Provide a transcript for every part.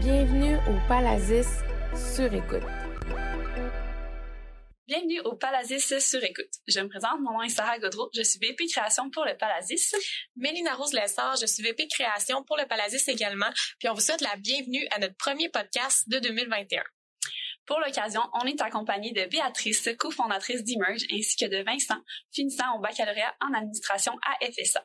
Bienvenue au Palazis sur écoute. Bienvenue au Palazis sur écoute. Je me présente, mon nom est Sarah Godreau, je suis VP création pour le Palazis. Mélina Rose Lessard, je suis VP création pour le Palazis également, puis on vous souhaite la bienvenue à notre premier podcast de 2021. Pour l'occasion, on est accompagné de Béatrice, cofondatrice d'Emerge, ainsi que de Vincent, finissant au baccalauréat en administration à FSA.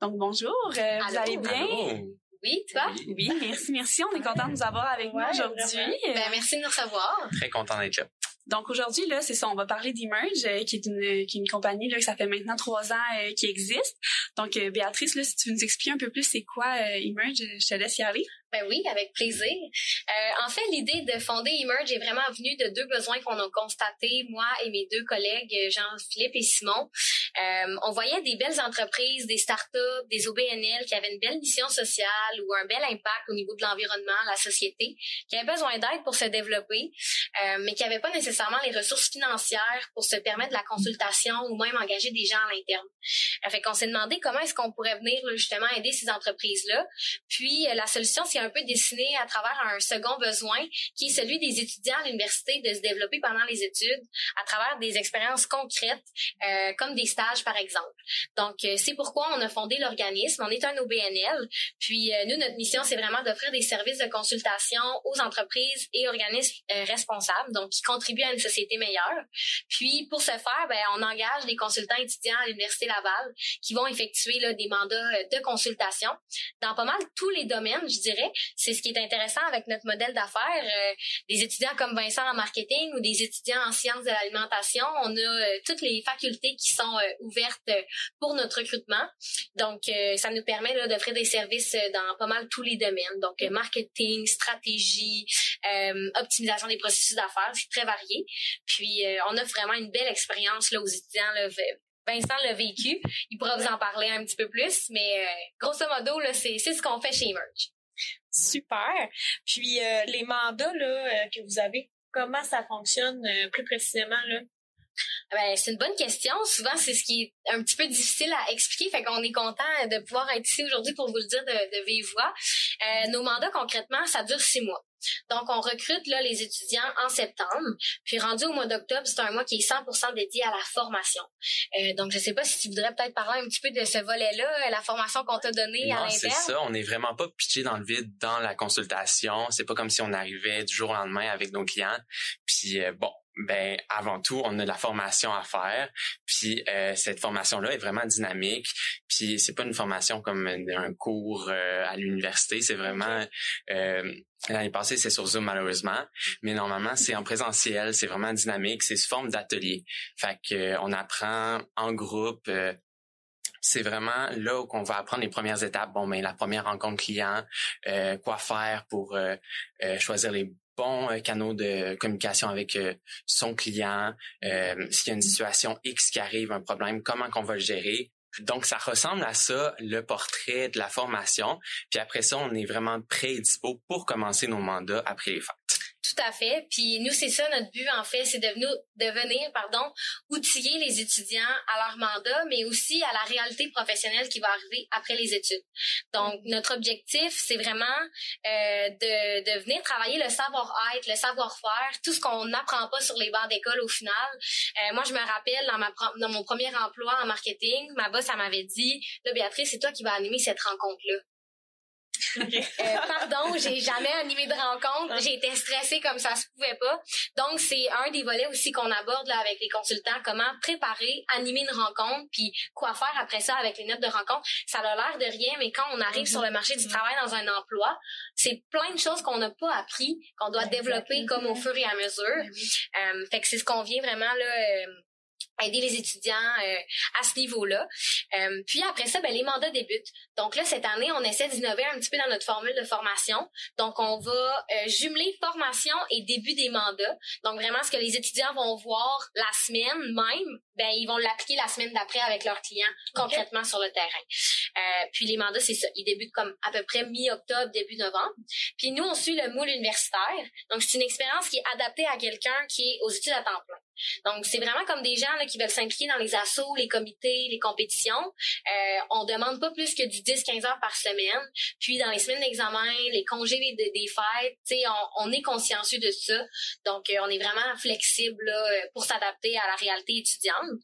Donc bonjour, euh, vous allez bien? Oui, toi? Oui, merci, merci. On est content de vous avoir avec nous aujourd'hui. Ben, merci de nous recevoir. Très content d'être là. Donc aujourd'hui là, c'est ça, on va parler d'Emerge, euh, qui est une qui est une compagnie là que ça fait maintenant trois ans euh, qui existe. Donc euh, Béatrice là, si tu veux nous expliquer un peu plus c'est quoi Emerge, je te laisse y aller. Ben oui, avec plaisir. Euh, en fait, l'idée de fonder Emerge est vraiment venue de deux besoins qu'on a constatés, moi et mes deux collègues, Jean-Philippe et Simon. Euh, on voyait des belles entreprises, des startups, des OBNL qui avaient une belle mission sociale ou un bel impact au niveau de l'environnement, la société, qui avaient besoin d'aide pour se développer, euh, mais qui n'avaient pas nécessairement les ressources financières pour se permettre la consultation ou même engager des gens à l'interne. Euh, fait qu'on s'est demandé comment est-ce qu'on pourrait venir justement aider ces entreprises-là. Puis la solution, c'est un peu dessiné à travers un second besoin qui est celui des étudiants à l'université de se développer pendant les études à travers des expériences concrètes euh, comme des stages par exemple. Donc euh, c'est pourquoi on a fondé l'organisme. On est un OBNL. Puis euh, nous notre mission c'est vraiment d'offrir des services de consultation aux entreprises et organismes responsables donc qui contribuent à une société meilleure. Puis pour ce faire ben on engage des consultants étudiants à l'université Laval qui vont effectuer des mandats de consultation dans pas mal tous les domaines, je dirais, c'est ce qui est intéressant avec notre modèle d'affaires. Euh, des étudiants comme Vincent en marketing ou des étudiants en sciences de l'alimentation, on a euh, toutes les facultés qui sont euh, ouvertes pour notre recrutement. Donc, ça nous permet d'offrir des services dans pas mal tous les domaines. Donc, marketing, stratégie, optimisation des processus d'affaires, c'est très varié. Puis, on offre vraiment une belle expérience là, aux étudiants là, Vincent l'a vécu. Il pourra vous en parler un petit peu plus, mais grosso modo, c'est ce qu'on fait chez Emerge. Super. Puis euh, les mandats là, euh, que vous avez, comment ça fonctionne euh, plus précisément là? Ben, c'est une bonne question. Souvent, c'est ce qui est un petit peu difficile à expliquer. Fait qu'on est content de pouvoir être ici aujourd'hui pour vous le dire de, de vive voix. nos mandats, concrètement, ça dure six mois. Donc, on recrute là les étudiants en septembre, puis rendu au mois d'octobre, c'est un mois qui est 100% dédié à la formation. Euh, donc, je sais pas si tu voudrais peut-être parler un petit peu de ce volet-là, la formation qu'on t'a donnée à l'interne. c'est ça. On n'est vraiment pas pitché dans le vide dans la consultation. C'est pas comme si on arrivait du jour au lendemain avec nos clients. Puis, euh, bon, ben avant tout, on a de la formation à faire. Puis euh, cette formation-là est vraiment dynamique. Puis c'est pas une formation comme un cours euh, à l'université, c'est vraiment euh, l'année passée c'est sur Zoom malheureusement, mais normalement c'est en présentiel, c'est vraiment dynamique, c'est sous forme d'atelier. Fait que on apprend en groupe c'est vraiment là qu'on va apprendre les premières étapes. Bon, mais ben, la première rencontre client, quoi faire pour choisir les bons euh, canaux de communication avec euh, son client, euh, s'il y a une situation X qui arrive, un problème, comment qu'on va le gérer. Donc, ça ressemble à ça, le portrait de la formation. Puis après ça, on est vraiment prêt et dispo pour commencer nos mandats après les fêtes. Tout à fait. Puis nous, c'est ça notre but, en fait, c'est de venir, pardon, outiller les étudiants à leur mandat, mais aussi à la réalité professionnelle qui va arriver après les études. Donc, notre objectif, c'est vraiment euh, de, de venir travailler le savoir-être, le savoir-faire, tout ce qu'on n'apprend pas sur les bancs d'école au final. Euh, moi, je me rappelle, dans, ma, dans mon premier emploi en marketing, ma boss, elle m'avait dit, là, Béatrice, c'est toi qui vas animer cette rencontre-là. Euh, pardon, j'ai jamais animé de rencontre. Ah. J'ai été stressée comme ça se pouvait pas. Donc, c'est un des volets aussi qu'on aborde là, avec les consultants. Comment préparer, animer une rencontre, puis quoi faire après ça avec les notes de rencontre. Ça a l'air de rien, mais quand on arrive sur le marché du travail dans un emploi, c'est plein de choses qu'on n'a pas appris, qu'on doit développer comme au fur et à mesure. Ben euh, fait que c'est ce qu'on vient vraiment là... Euh, aider les étudiants euh, à ce niveau-là. Euh, puis après ça, ben, les mandats débutent. Donc là, cette année, on essaie d'innover un petit peu dans notre formule de formation. Donc, on va euh, jumeler formation et début des mandats. Donc, vraiment, ce que les étudiants vont voir la semaine même, ben, ils vont l'appliquer la semaine d'après avec leurs clients concrètement sur le terrain. puis les mandats, c'est ça. Ils débutent comme à peu près mi-octobre, début novembre. Puis nous, on suit le moule universitaire. Donc, c'est une expérience qui est adaptée à quelqu'un qui est aux études à temps plein. Donc, c'est vraiment comme des gens là, qui veulent s'impliquer dans les assos, les comités, les compétitions. Euh, on demande pas plus que du 10-15 heures par semaine. Puis, dans les semaines d'examen, les congés des, des fêtes, on, on est consciencieux de ça. Donc, euh, on est vraiment flexible là, pour s'adapter à la réalité étudiante.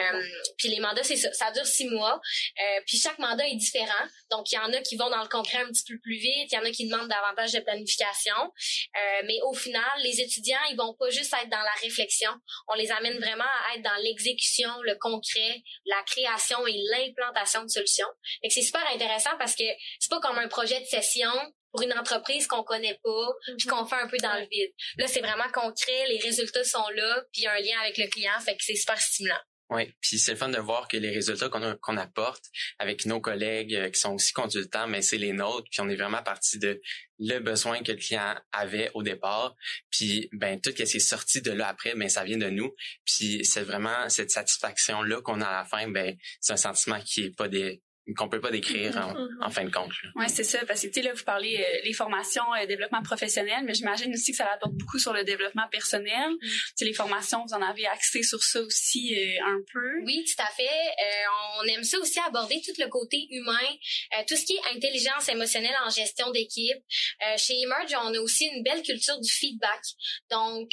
Euh, puis, les mandats, c'est ça. Ça dure six mois. Euh, puis, chaque mandat est différent. Donc, il y en a qui vont dans le concret un petit peu plus vite. Il y en a qui demandent davantage de planification. Euh, mais au final, les étudiants, ils vont pas juste être dans la réflexion. On les amène vraiment à être dans l'exécution, le concret, la création et l'implantation de solutions. Et c'est super intéressant parce que c'est pas comme un projet de session pour une entreprise qu'on connaît pas, puis qu'on fait un peu dans le vide. Là, c'est vraiment concret, les résultats sont là, puis il y a un lien avec le client, fait que c'est super stimulant. Oui, puis c'est le fun de voir que les résultats qu'on qu'on apporte avec nos collègues euh, qui sont aussi consultants, mais c'est les nôtres, puis on est vraiment parti de le besoin que le client avait au départ, puis ben tout ce qui est sorti de là après, mais ça vient de nous, puis c'est vraiment cette satisfaction là qu'on a à la fin, ben c'est un sentiment qui est pas des qu'on peut pas décrire en, mm-hmm. fin de compte. Oui, c'est ça. Parce que, tu sais, là, vous parlez euh, les formations, euh, développement professionnel, mais j'imagine aussi que ça apporte beaucoup sur le développement personnel. Mm. Tu sais, les formations, vous en avez axé sur ça aussi euh, un peu. Oui, tout à fait. Euh, on aime ça aussi aborder tout le côté humain, tout ce qui est intelligence émotionnelle en gestion d'équipe. chez Emerge, on a aussi une belle culture du feedback. Donc,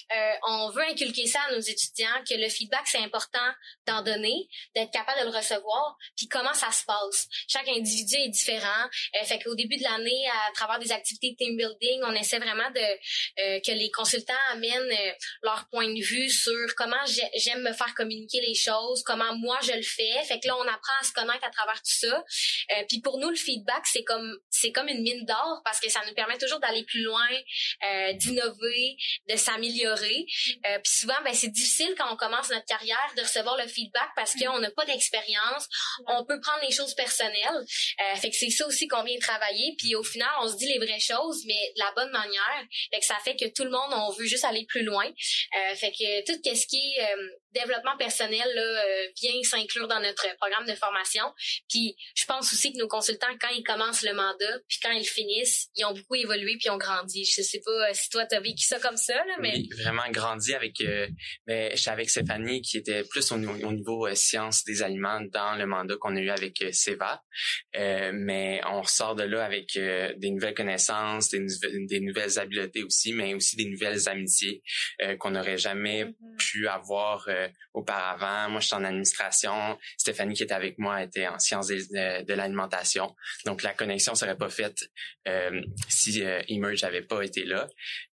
on veut inculquer ça à nos étudiants, que le feedback, c'est important d'en donner, d'être capable de le recevoir, puis comment ça se passe. Chaque individu est différent. Euh, fait qu'au début de l'année, à travers des activités team building, on essaie vraiment de euh, que les consultants amènent euh, leur point de vue sur comment j'aime me faire communiquer les choses, comment moi je le fais. Fait que là, on apprend à se connaître à travers tout ça. puis pour nous, le feedback, c'est comme c'est comme une mine d'or parce que ça nous permet toujours d'aller plus loin, d'innover, de s'améliorer. puis souvent, ben c'est difficile quand on commence notre carrière de recevoir le feedback parce qu'on n'a pas d'expérience. On peut prendre les choses personnelles personnel. Euh, fait que c'est ça aussi qu'on vient travailler. Puis au final, on se dit les vraies choses, mais de la bonne manière. Fait que ça fait que tout le monde, on veut juste aller plus loin. Euh, fait que tout ce qui euh, développement personnel là, euh, vient s'inclure dans notre programme de formation. Puis je pense aussi que nos consultants, quand ils commencent le mandat, puis quand ils finissent, ils ont beaucoup évolué puis ont grandi. Je sais pas si toi t'as vécu ça comme ça là, mais oui, vraiment grandi avec. Euh, je suis avec Stéphanie qui était plus au, au niveau euh, sciences des aliments dans le mandat qu'on a eu avec Seva. mais on ressort de là avec des nouvelles connaissances, des, des, nouvelles habiletés aussi, mais aussi des nouvelles amitiés qu'on n'aurait jamais mm-hmm. Avoir auparavant. Moi, je suis en administration. Stéphanie qui était avec moi était en sciences de, l'alimentation. Donc, la connexion serait pas faite euh, si euh, Emerge n'avait pas été là.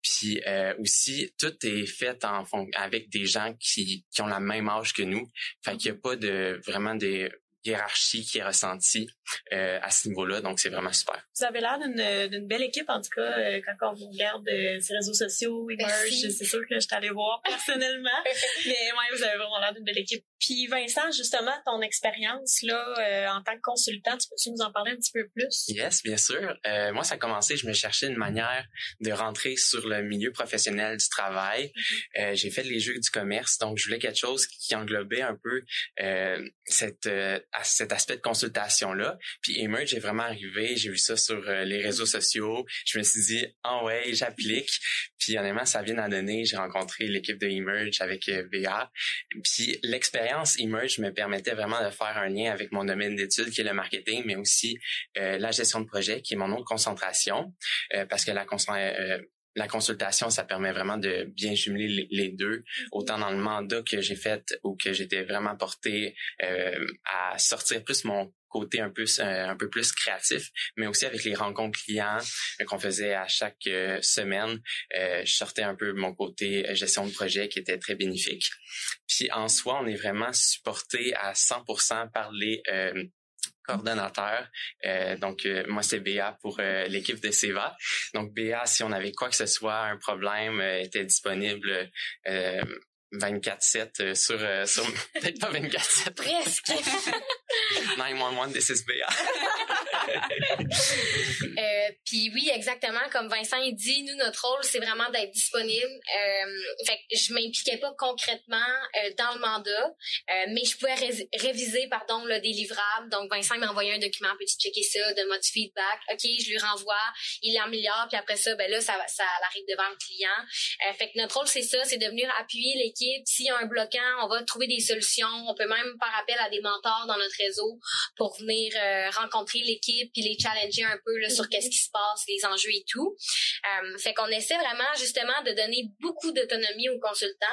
Puis euh, aussi, tout est fait en avec des gens qui, qui ont la même âge que nous. Fait qu'il n'y a pas de vraiment des hiérarchie qui est ressentie euh, à ce niveau-là. Donc, c'est vraiment super. Vous avez l'air d'une belle équipe, en tout cas, euh, quand on vous regarde euh, ces réseaux sociaux, Emerge, c'est sûr que je t'allais voir personnellement. Mais ouais, vous avez vraiment l'air d'une belle équipe. Puis Vincent, justement, ton expérience là en tant que consultant, tu peux-tu nous en parler un petit peu plus? Yes, bien sûr. moi, ça a commencé, je me cherchais une manière de rentrer sur le milieu professionnel du travail. Mm-hmm. J'ai fait les jeux du commerce, donc je voulais quelque chose qui englobait un peu cette à cet aspect de consultation-là. Puis Emerge est vraiment arrivé, j'ai vu ça sur euh, les réseaux sociaux. Je me suis dit, ah ouais, j'applique. Puis honnêtement, ça vient d'en donner. J'ai rencontré l'équipe de Emerge avec euh, VA. Puis l'expérience Emerge me permettait vraiment de faire un lien avec mon domaine d'études qui est le marketing, mais aussi euh, la gestion de projet qui est mon autre concentration. parce que la la consultation, ça permet vraiment de bien jumeler les deux, autant dans le mandat que j'ai fait ou que j'étais vraiment porté euh, à sortir plus mon côté un peu euh, un peu plus créatif, mais aussi avec les rencontres clients euh, qu'on faisait à chaque semaine, je sortais un peu mon côté gestion de projet qui était très bénéfique. Puis en soi, on est vraiment supporté à 100% par les coordonnateur. Euh, donc, euh, moi, c'est Béa pour euh, l'équipe de Seva. Donc, Béa, si on avait quoi que ce soit, un problème, était disponible 24-7 sur... sur peut-être pas 24-7. Presque. 911, this is Béa. euh, puis oui, exactement, comme Vincent il dit, nous, notre rôle, c'est vraiment d'être disponible. Euh, fait je m'impliquais pas concrètement euh, dans le mandat, euh, mais je pouvais réviser, pardon, là, des livrables. Donc, Vincent m'a envoyé un document, peux-tu checker ça, de mode feedback. OK, je lui renvoie, il l'améliore, puis après ça, ben là, ça, ça arrive devant le client. fait que notre rôle, c'est ça, c'est de venir appuyer l'équipe. S'il y a un bloquant, on va trouver des solutions. On peut même faire appel à des mentors dans notre réseau pour venir rencontrer l'équipe puis les challenger un peu là, sur mm-hmm. qu'est-ce qui se passe, les enjeux et tout. Euh, fait qu'on essaie vraiment justement de donner beaucoup d'autonomie aux consultants,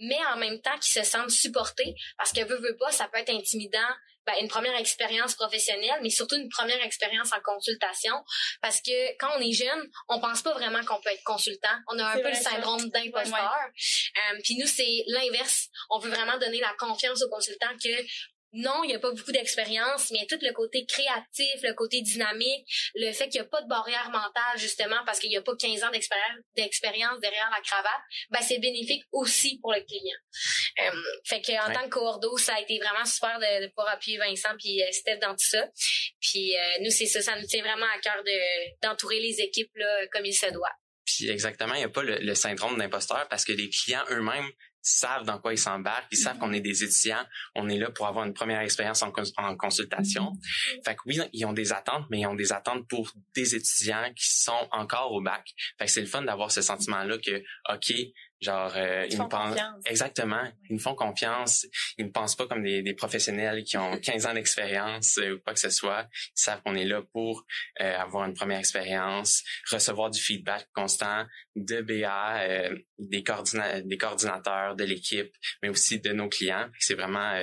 mais en même temps qu'ils se sentent supportés parce que veut veut pas, ça peut être intimidant ben, une première expérience professionnelle, mais surtout une première expérience en consultation, parce que quand on est jeune, on pense pas vraiment qu'on peut être consultant. On a un peu le syndrome d'imposteur. Euh, puis nous, c'est l'inverse. On veut vraiment donner la confiance aux consultants que non, il n'y a pas beaucoup d'expérience, mais tout le côté créatif, le côté dynamique, le fait qu'il n'y a pas de barrière mentale, justement, parce qu'il n'y a pas 15 ans d'expérience derrière la cravate, ben, c'est bénéfique aussi pour le client. Euh, fait que, en tant que coordo, ça a été vraiment super de, pouvoir appuyer Vincent puis euh, Steph dans tout ça. Puis, euh, nous, c'est ça, ça nous tient vraiment à cœur de, d'entourer les équipes, là, comme il se doit. Puis exactement, il n'y a pas le, le syndrome d'imposteur parce que les clients eux-mêmes savent dans quoi ils s'embarquent, ils savent qu'on est des étudiants, on est là pour avoir une première expérience en, consultation. Mm-hmm. Fait que oui, ils ont des attentes, mais ils ont des attentes pour des étudiants qui sont encore au bac. Fait que c'est le fun d'avoir ce sentiment-là que, OK, Genre, euh, ils, me pensent exactement, ils me font confiance. Ils ne pensent pas comme des, des professionnels qui ont 15 ans d'expérience euh, ou quoi que ce soit. Ils savent qu'on est là pour euh, avoir une première expérience, recevoir du feedback constant de BA, euh, des, coordina des coordinateurs de l'équipe, mais aussi de nos clients. C'est vraiment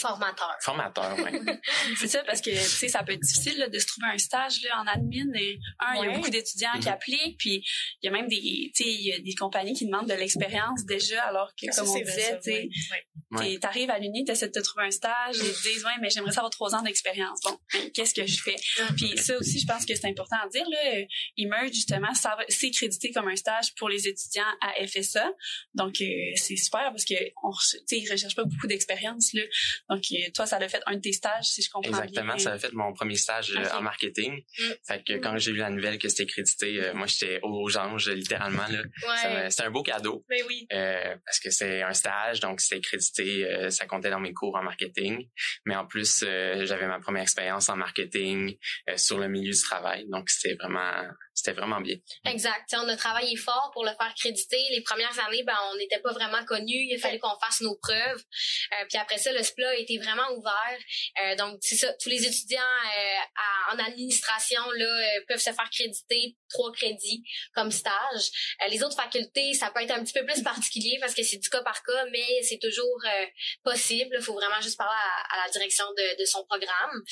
Formateur. Formateur, oui. c'est ça, parce que, tu sais, ça peut être difficile là, de se trouver un stage là, en admin. Et, un, il y a beaucoup d'étudiants qui mm-hmm. appliquent, puis il y a même des, tu sais, il y a des compagnies qui demandent de l'expérience déjà, alors que, comme on disait, tu sais, t'arrives à l'Uni, t'essaies de te trouver un stage, et ils te disent, ouais, mais j'aimerais savoir trois ans d'expérience. Bon, ben, qu'est-ce que je fais? puis ça aussi, je pense que c'est important à dire, là, Emerge, justement, ça c'est crédité comme un stage pour les étudiants à FSA. Donc, euh, c'est super parce que, on, tu sais, ils recherchent pas beaucoup d'expérience, là. Donc, toi, ça l'a fait un de tes stages, si je comprends Exactement, ça a fait mon premier stage euh, en marketing. Mm. Fait que quand j'ai eu la nouvelle que c'était crédité, euh, moi, j'étais aux anges, littéralement. Là. C'était un beau cadeau. Mais ben oui. Euh, parce que c'est un stage, donc c'était crédité, ça comptait dans mes cours en marketing. Mais en plus, j'avais ma première expérience en marketing sur le milieu du travail. Donc, c'était vraiment c'était vraiment bien. Exact. on a travaillé fort pour le faire créditer. Les premières années, ben, on n'était pas vraiment connus. Il a fallu qu'on fasse nos preuves. Euh, puis après ça, le SPLA a été vraiment ouvert. Euh, donc, c'est ça. Tous les étudiants euh, en administration là peuvent se faire créditer trois crédits comme stage. les autres facultés, ça peut être un petit peu plus particulier parce que c'est du cas par cas, mais c'est toujours possible. Il faut vraiment juste parler à, la direction de, de son programme.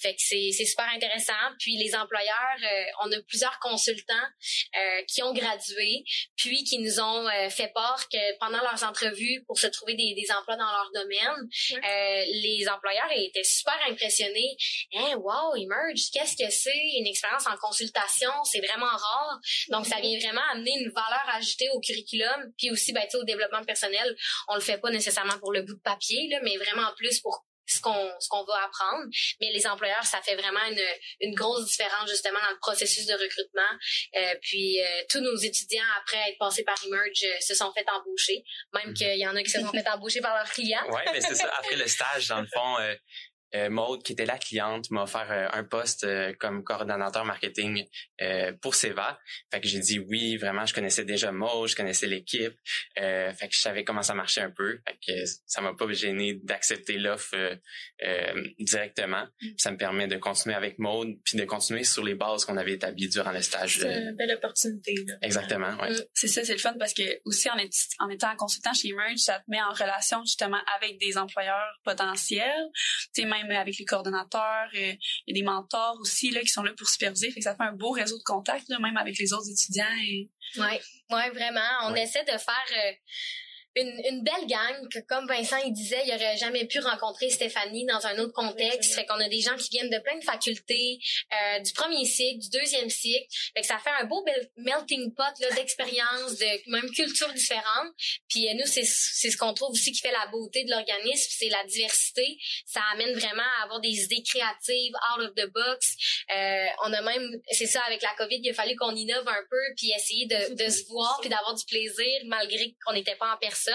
fait que c'est super intéressant. Puis les employeurs, on a plusieurs consultants euh, qui ont gradué, puis qui nous ont euh, fait part que pendant leurs entrevues pour se trouver des, des emplois dans leur domaine, euh, les employeurs étaient super impressionnés. Hein, wow, Emerge, qu'est-ce que c'est? Une expérience en consultation, c'est vraiment rare. Donc ça vient vraiment amener une valeur ajoutée au curriculum, puis aussi ben, au développement personnel. On le fait pas nécessairement pour le bout de papier, là, mais vraiment plus pour ce qu'on ce qu'on va apprendre. Mais les employeurs ça fait vraiment une, une grosse différence justement dans le processus de recrutement. Euh, puis euh, tous nos étudiants après être passés par Emerge euh, se sont fait embaucher. Même mhm. qu'il y en a qui se sont fait embaucher par leurs clients. Ouais mais c'est ça après le stage dans le fond euh, Maude, qui était la cliente, m'a offert euh, un poste euh, comme coordonnateur marketing euh, pour Seva. Fait que j'ai dit oui, vraiment, je connaissais déjà Maude, je connaissais l'équipe. fait que je savais comment ça marchait un peu. Fait que ça m'a pas gêné d'accepter l'offre directement. Mm. Ça me permet de continuer avec Maude, puis de continuer sur les bases qu'on avait établies durant le stage. C'est une belle opportunité. Exactement, ouais. Mm. C'est ça, c'est le fun parce que aussi en, en étant consultant chez Emerge, ça te met en relation justement avec des employeurs potentiels. Tu sais, même avec les coordonnateurs, euh, il y a des mentors aussi là qui sont là pour superviser, fait que ça fait un beau réseau de contacts même avec les autres étudiants. Et... Ouais, ouais, vraiment. On essaie de faire euh, une, une belle gang que, comme Vincent il disait, il aurait jamais pu rencontrer Stéphanie dans un autre contexte. Fait qu'on a des gens qui viennent de plein de facultés, euh, du premier cycle, du deuxième cycle. Fait que ça fait un beau melting pot là d'expériences, de même cultures différentes. Puis euh, nous, c'est c'est ce qu'on trouve aussi qui fait la beauté de l'organisme, c'est la diversité. Ça amène vraiment à avoir des idées créatives, out of the box. Euh, on a même, c'est ça, avec la COVID, il a fallu qu'on innove un peu puis essayer de, de se voir puis d'avoir du plaisir malgré qu'on n'était pas en personne.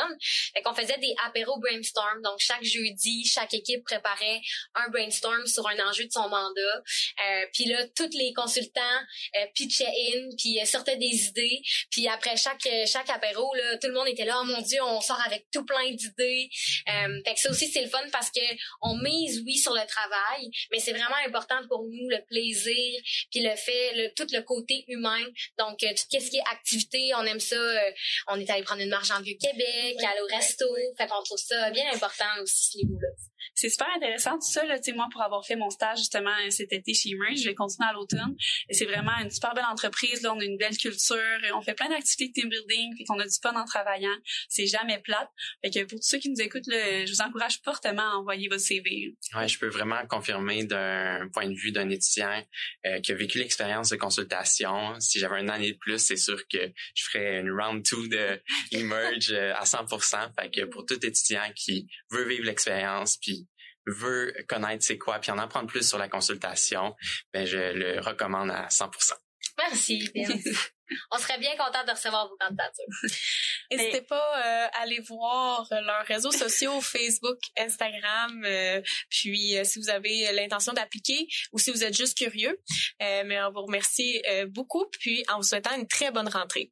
Fait qu'on faisait des apéros brainstorm. Donc chaque jeudi, chaque équipe préparait un brainstorm sur un enjeu de son mandat. Euh, puis là, tous les consultants euh, pitchaient in, puis euh, sortaient des idées. Puis après chaque chaque apéro, là, tout le monde était là, oh mon Dieu, on sort avec tout plein d'idées. Euh, fait que ça aussi, c'est le fun parce que on mise, oui, sur le travail, mais c'est vraiment important pour nous, le plaisir, puis le fait, tout le côté humain. Donc, tout ce qui est activité, on aime ça. On est allé prendre une marche en Vieux-Québec, aller au resto. Fait qu'on trouve ça bien important aussi, ce niveau-là c'est super intéressant tout ça là. Tu sais moi pour avoir fait mon stage justement cet été chez Emerge je vais continuer à l'automne. Et c'est vraiment une super belle entreprise là. On a une belle culture. Et on fait plein d'activités de team building puis qu'on a du fun en travaillant. C'est jamais plate. Fait que pour tous ceux qui nous écoutent là, je vous encourage fortement à envoyer votre CV ouais je peux vraiment confirmer d'un point de vue d'un étudiant euh, qui a vécu l'expérience de consultation. Si j'avais un année de plus c'est sûr que je ferais une round two de Emerge euh, à 100% fait que pour tout étudiant qui veut vivre l'expérience puis veut connaître c'est quoi, puis en apprendre plus sur la consultation, ben je le recommande à 100%. Merci. On serait bien content de recevoir vos candidatures. N'hésitez pas euh, à aller voir leurs réseaux sociaux, Facebook, Instagram, euh, puis euh, si vous avez l'intention d'appliquer ou si vous êtes juste curieux. mais on vous remercie beaucoup, puis en vous souhaitant une très bonne rentrée.